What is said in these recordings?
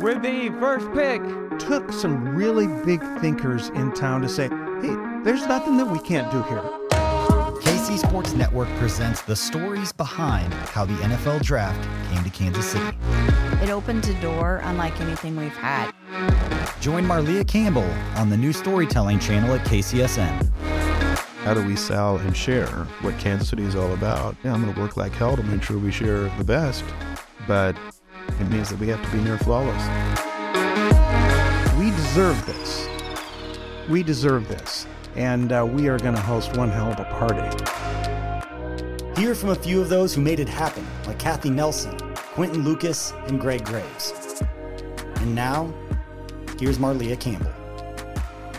With the first pick, took some really big thinkers in town to say, hey, there's nothing that we can't do here. KC Sports Network presents the stories behind how the NFL draft came to Kansas City. It opened a door unlike anything we've had. Join Marlia Campbell on the new storytelling channel at KCSN. How do we sell and share what Kansas City is all about? Yeah, I'm going to work like hell to make sure we share the best, but it means that we have to be near flawless. We deserve this. We deserve this. And uh, we are going to host one hell of a party. Hear from a few of those who made it happen, like Kathy Nelson, Quinton Lucas, and Greg Graves. And now, here's Marlia Campbell.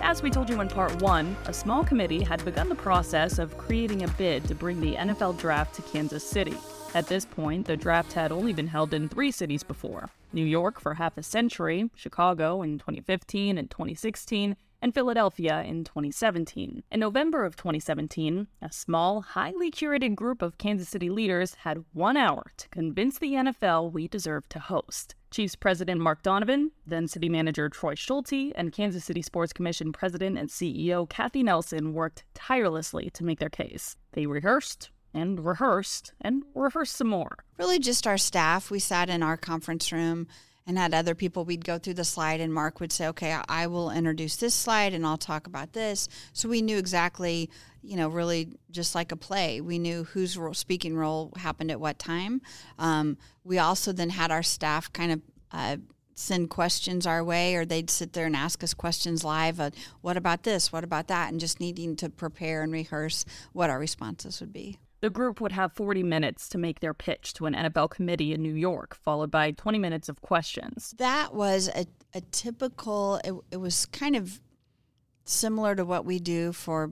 As we told you in part one, a small committee had begun the process of creating a bid to bring the NFL draft to Kansas City. At this point, the draft had only been held in three cities before New York for half a century, Chicago in 2015 and 2016, and Philadelphia in 2017. In November of 2017, a small, highly curated group of Kansas City leaders had one hour to convince the NFL we deserve to host. Chiefs President Mark Donovan, then City Manager Troy Schulte, and Kansas City Sports Commission President and CEO Kathy Nelson worked tirelessly to make their case. They rehearsed, and rehearsed and rehearsed some more. Really, just our staff. We sat in our conference room and had other people. We'd go through the slide, and Mark would say, Okay, I will introduce this slide and I'll talk about this. So we knew exactly, you know, really just like a play. We knew whose speaking role happened at what time. Um, we also then had our staff kind of uh, send questions our way, or they'd sit there and ask us questions live. Uh, what about this? What about that? And just needing to prepare and rehearse what our responses would be. The group would have 40 minutes to make their pitch to an NFL committee in New York, followed by 20 minutes of questions. That was a, a typical, it, it was kind of similar to what we do for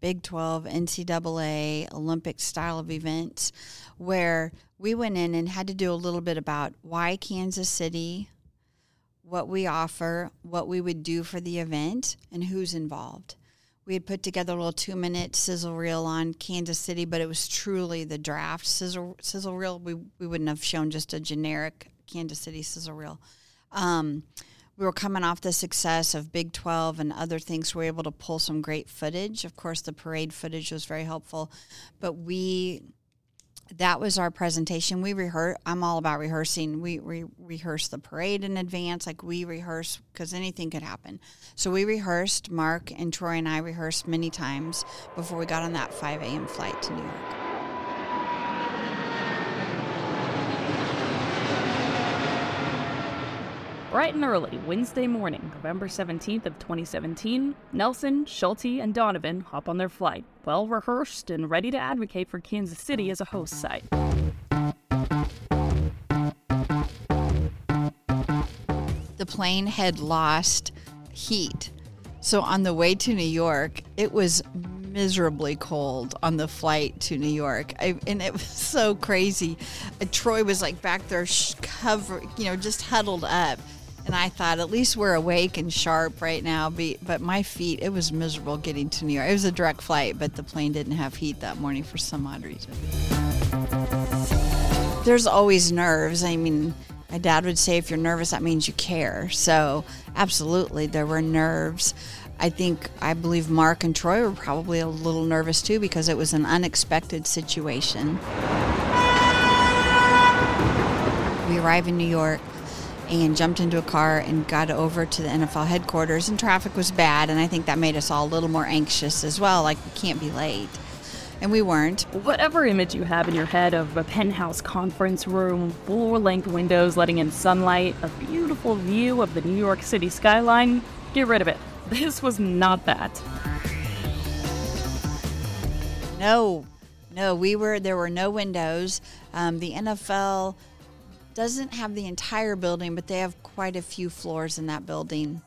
Big 12, NCAA, Olympic style of events, where we went in and had to do a little bit about why Kansas City, what we offer, what we would do for the event, and who's involved we had put together a little two minute sizzle reel on Kansas City, but it was truly the draft sizzle sizzle reel. We we wouldn't have shown just a generic Kansas City sizzle reel. Um, we were coming off the success of Big 12 and other things. We were able to pull some great footage. Of course, the parade footage was very helpful, but we that was our presentation. We rehearse. I'm all about rehearsing. We, we rehearse the parade in advance, like we rehearse because anything could happen. So we rehearsed. Mark and Troy and I rehearsed many times before we got on that 5 a.m. flight to New York. Bright and early, Wednesday morning, November 17th of 2017, Nelson, Schulte, and Donovan hop on their flight, well rehearsed and ready to advocate for Kansas City as a host site. The plane had lost heat. So on the way to New York, it was miserably cold on the flight to New York. I, and it was so crazy. Uh, Troy was like back there, sh- cover, you know, just huddled up. And I thought, at least we're awake and sharp right now. But my feet, it was miserable getting to New York. It was a direct flight, but the plane didn't have heat that morning for some odd reason. There's always nerves. I mean, my dad would say, if you're nervous, that means you care. So, absolutely, there were nerves. I think, I believe Mark and Troy were probably a little nervous too because it was an unexpected situation. We arrive in New York and jumped into a car and got over to the NFL headquarters. And traffic was bad, and I think that made us all a little more anxious as well. Like we can't be late, and we weren't. Whatever image you have in your head of a penthouse conference room, floor-length windows letting in sunlight, a beautiful view of the New York City skyline, get rid of it. This was not that. No, No, we were there were no windows. Um, the NFL doesn't have the entire building, but they have quite a few floors in that building.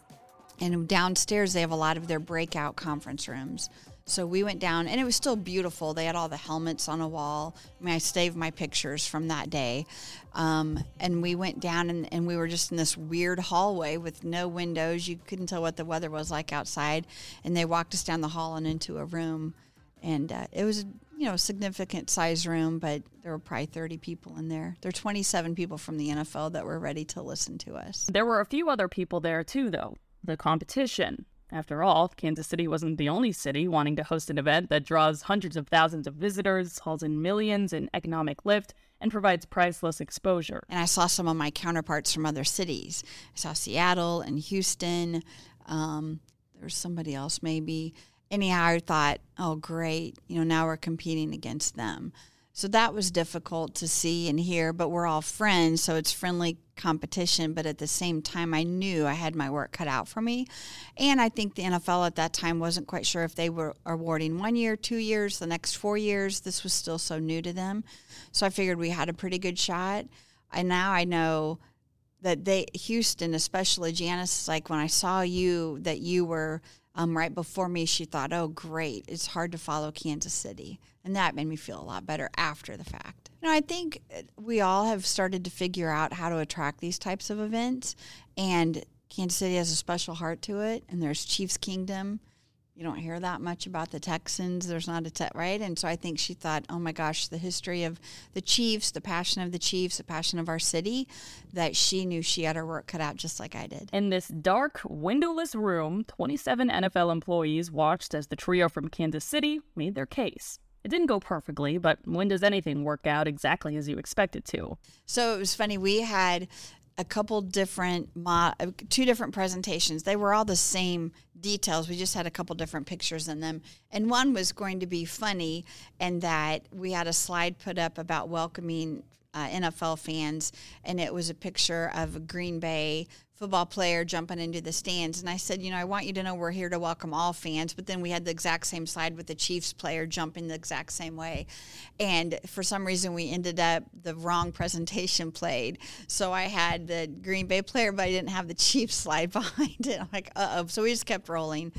And downstairs, they have a lot of their breakout conference rooms. So we went down, and it was still beautiful. They had all the helmets on a wall. I mean, I saved my pictures from that day. Um, and we went down, and, and we were just in this weird hallway with no windows. You couldn't tell what the weather was like outside. And they walked us down the hall and into a room. And uh, it was, you know, significant size room, but there were probably 30 people in there. There were 27 people from the NFL that were ready to listen to us. There were a few other people there too, though. The competition. After all, Kansas City wasn't the only city wanting to host an event that draws hundreds of thousands of visitors, hauls in millions in economic lift, and provides priceless exposure. And I saw some of my counterparts from other cities. I saw Seattle and Houston. Um, there was somebody else maybe. Anyhow, I thought, oh, great. You know, now we're competing against them. So that was difficult to see and hear, but we're all friends, so it's friendly competition. But at the same time, I knew I had my work cut out for me. And I think the NFL at that time wasn't quite sure if they were awarding one year, two years, the next four years. This was still so new to them. So I figured we had a pretty good shot. And now I know that they, Houston, especially Janice, like when I saw you, that you were um, right before me, she thought, oh, great, it's hard to follow Kansas City. And that made me feel a lot better after the fact. You know, I think uh, we all have started to figure out how to attract these types of events. And Kansas City has a special heart to it. And there's Chiefs Kingdom, you don't hear that much about the Texans. There's not a te- right, and so I think she thought, oh my gosh, the history of the Chiefs, the passion of the Chiefs, the passion of our city, that she knew she had her work cut out just like I did. In this dark, windowless room, 27 NFL employees watched as the trio from Kansas City made their case. It didn't go perfectly, but when does anything work out exactly as you expect it to? So it was funny. We had a couple different mo- uh, two different presentations. They were all the same details. We just had a couple different pictures in them. And one was going to be funny and that we had a slide put up about welcoming uh, NFL fans, and it was a picture of a Green Bay football player jumping into the stands. And I said, you know, I want you to know we're here to welcome all fans. But then we had the exact same slide with the Chiefs player jumping the exact same way. And for some reason, we ended up the wrong presentation played. So I had the Green Bay player, but I didn't have the Chiefs slide behind it. I'm like, uh oh. So we just kept rolling.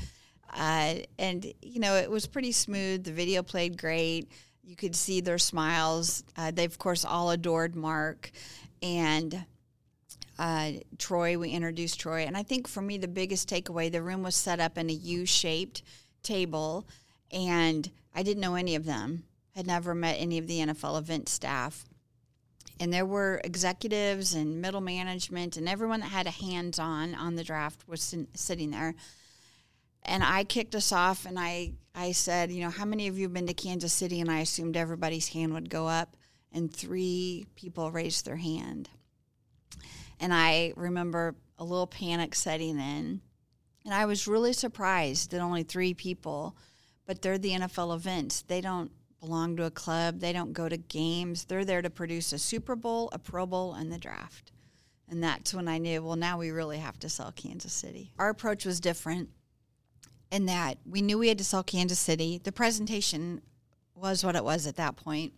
Uh, and, you know, it was pretty smooth. The video played great you could see their smiles. Uh, they, of course, all adored Mark and uh, Troy. We introduced Troy. And I think for me, the biggest takeaway the room was set up in a U shaped table, and I didn't know any of them, had never met any of the NFL event staff. And there were executives and middle management, and everyone that had a hands on on the draft was sitting there and I kicked us off and I, I said, you know, how many of you have been to Kansas City? And I assumed everybody's hand would go up, and three people raised their hand. And I remember a little panic setting in. And I was really surprised that only three people, but they're the NFL events. They don't belong to a club, they don't go to games. They're there to produce a Super Bowl, a Pro Bowl, and the draft. And that's when I knew, well, now we really have to sell Kansas City. Our approach was different in that we knew we had to sell Kansas City. The presentation was what it was at that point.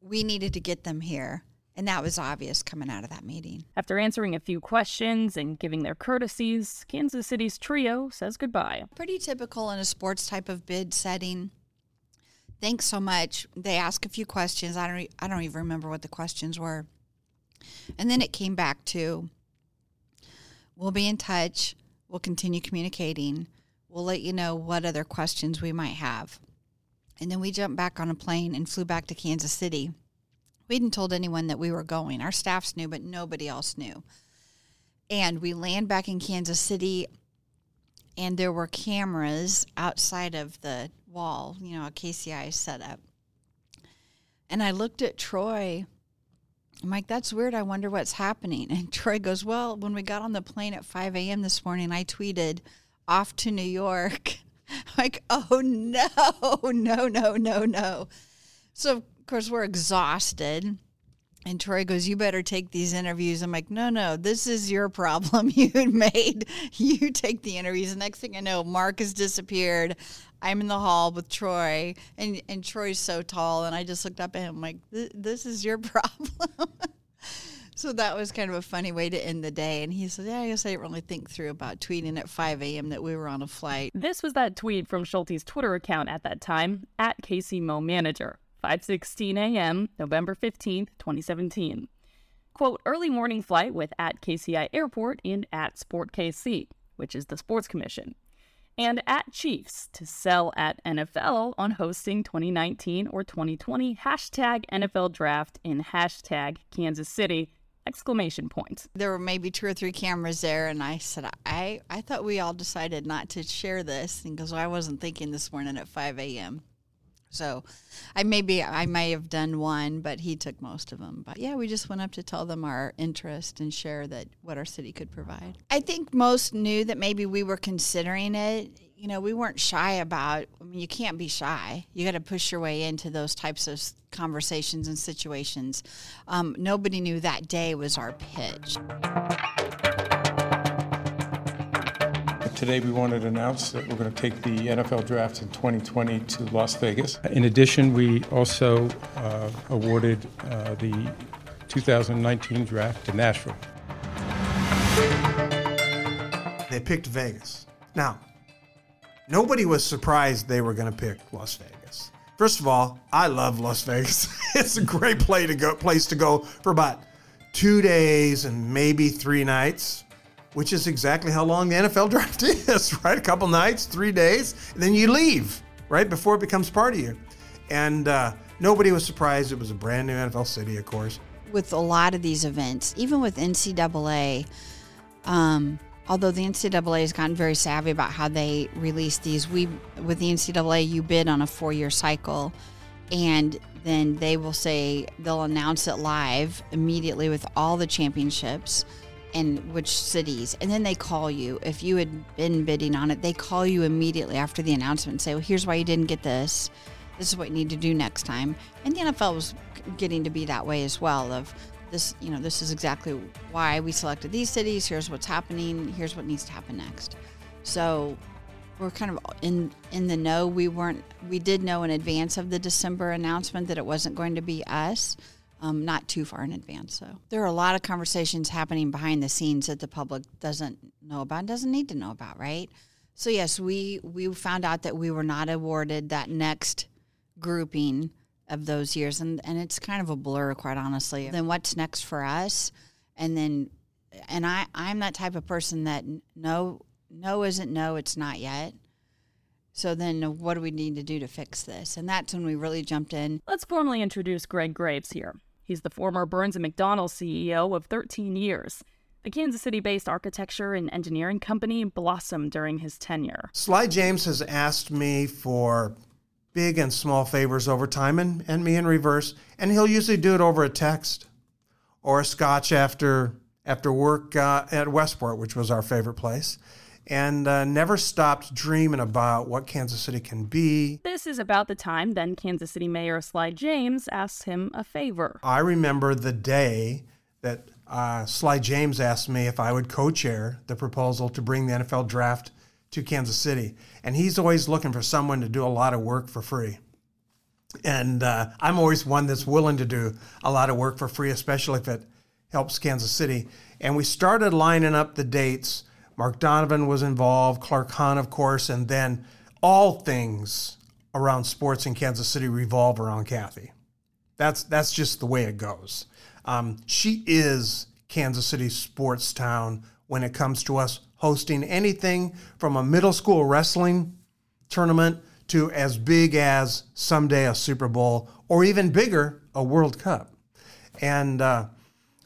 We needed to get them here. And that was obvious coming out of that meeting. After answering a few questions and giving their courtesies, Kansas City's trio says goodbye. Pretty typical in a sports type of bid setting. Thanks so much. They ask a few questions. I don't I don't even remember what the questions were. And then it came back to we'll be in touch. We'll continue communicating. We'll let you know what other questions we might have. And then we jumped back on a plane and flew back to Kansas City. We hadn't told anyone that we were going. Our staffs knew, but nobody else knew. And we land back in Kansas City, and there were cameras outside of the wall, you know, a KCI set up. And I looked at Troy I'm like, that's weird. I wonder what's happening. And Troy goes, Well, when we got on the plane at 5 a.m. this morning, I tweeted off to New York. like, oh no, no, no, no, no. So, of course, we're exhausted. And Troy goes, You better take these interviews. I'm like, No, no, this is your problem you made. You take the interviews. The next thing I know, Mark has disappeared. I'm in the hall with Troy, and, and Troy's so tall. And I just looked up at him, like, This is your problem. so that was kind of a funny way to end the day. And he said, Yeah, I guess I didn't really think through about tweeting at 5 a.m. that we were on a flight. This was that tweet from Schulte's Twitter account at that time, at KCMO Manager. 5:16 a.m., November 15th, 2017. Quote, early morning flight with at KCI Airport and at Sport KC, which is the sports commission, and at Chiefs to sell at NFL on hosting 2019 or 2020 hashtag NFL draft in hashtag Kansas City exclamation point. There were maybe two or three cameras there, and I said, I, I thought we all decided not to share this because I wasn't thinking this morning at 5 a.m. So I maybe I may have done one, but he took most of them. But yeah, we just went up to tell them our interest and share that what our city could provide. I think most knew that maybe we were considering it. You know, we weren't shy about. I mean, you can't be shy. You got to push your way into those types of conversations and situations. Um, nobody knew that day was our pitch. Today, we wanted to announce that we're going to take the NFL draft in 2020 to Las Vegas. In addition, we also uh, awarded uh, the 2019 draft to Nashville. They picked Vegas. Now, nobody was surprised they were going to pick Las Vegas. First of all, I love Las Vegas. it's a great play to go, place to go for about two days and maybe three nights which is exactly how long the NFL draft is, right? A couple nights, three days, and then you leave, right? Before it becomes part of you. And uh, nobody was surprised. It was a brand new NFL city, of course. With a lot of these events, even with NCAA, um, although the NCAA has gotten very savvy about how they release these, we with the NCAA, you bid on a four year cycle, and then they will say they'll announce it live immediately with all the championships and which cities. And then they call you. If you had been bidding on it, they call you immediately after the announcement and say, well, here's why you didn't get this. This is what you need to do next time. And the NFL was getting to be that way as well of this, you know, this is exactly why we selected these cities. Here's what's happening. Here's what needs to happen next. So we're kind of in in the know. We weren't we did know in advance of the December announcement that it wasn't going to be us um, not too far in advance. So there are a lot of conversations happening behind the scenes that the public doesn't know about, and doesn't need to know about, right? So yes, we we found out that we were not awarded that next grouping of those years, and and it's kind of a blur, quite honestly. Then what's next for us, and then, and I I'm that type of person that no no isn't no, it's not yet. So then, what do we need to do to fix this? And that's when we really jumped in. Let's formally introduce Greg Graves here. He's the former Burns and McDonnell CEO of 13 years. The Kansas City based architecture and engineering company blossomed during his tenure. Sly James has asked me for big and small favors over time, and, and me in reverse. And he'll usually do it over a text or a scotch after, after work uh, at Westport, which was our favorite place and uh, never stopped dreaming about what Kansas City can be. This is about the time then Kansas City Mayor Sly James asked him a favor. I remember the day that uh, Sly James asked me if I would co chair the proposal to bring the NFL draft to Kansas City. And he's always looking for someone to do a lot of work for free. And uh, I'm always one that's willing to do a lot of work for free, especially if it helps Kansas City. And we started lining up the dates Mark Donovan was involved, Clark Hunt, of course, and then all things around sports in Kansas City revolve around Kathy. That's that's just the way it goes. Um, she is Kansas City sports town when it comes to us hosting anything from a middle school wrestling tournament to as big as someday a Super Bowl or even bigger a World Cup. And uh,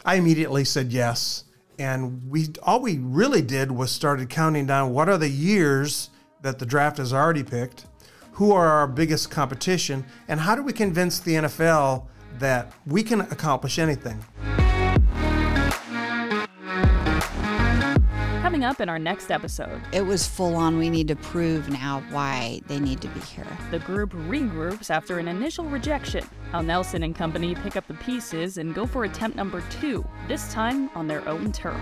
I immediately said yes and we all we really did was started counting down what are the years that the draft has already picked, who are our biggest competition, and how do we convince the NFL that we can accomplish anything. Coming up in our next episode. It was full on. We need to prove now why they need to be here. The group regroups after an initial rejection. How Nelson and company pick up the pieces and go for attempt number two, this time on their own turf.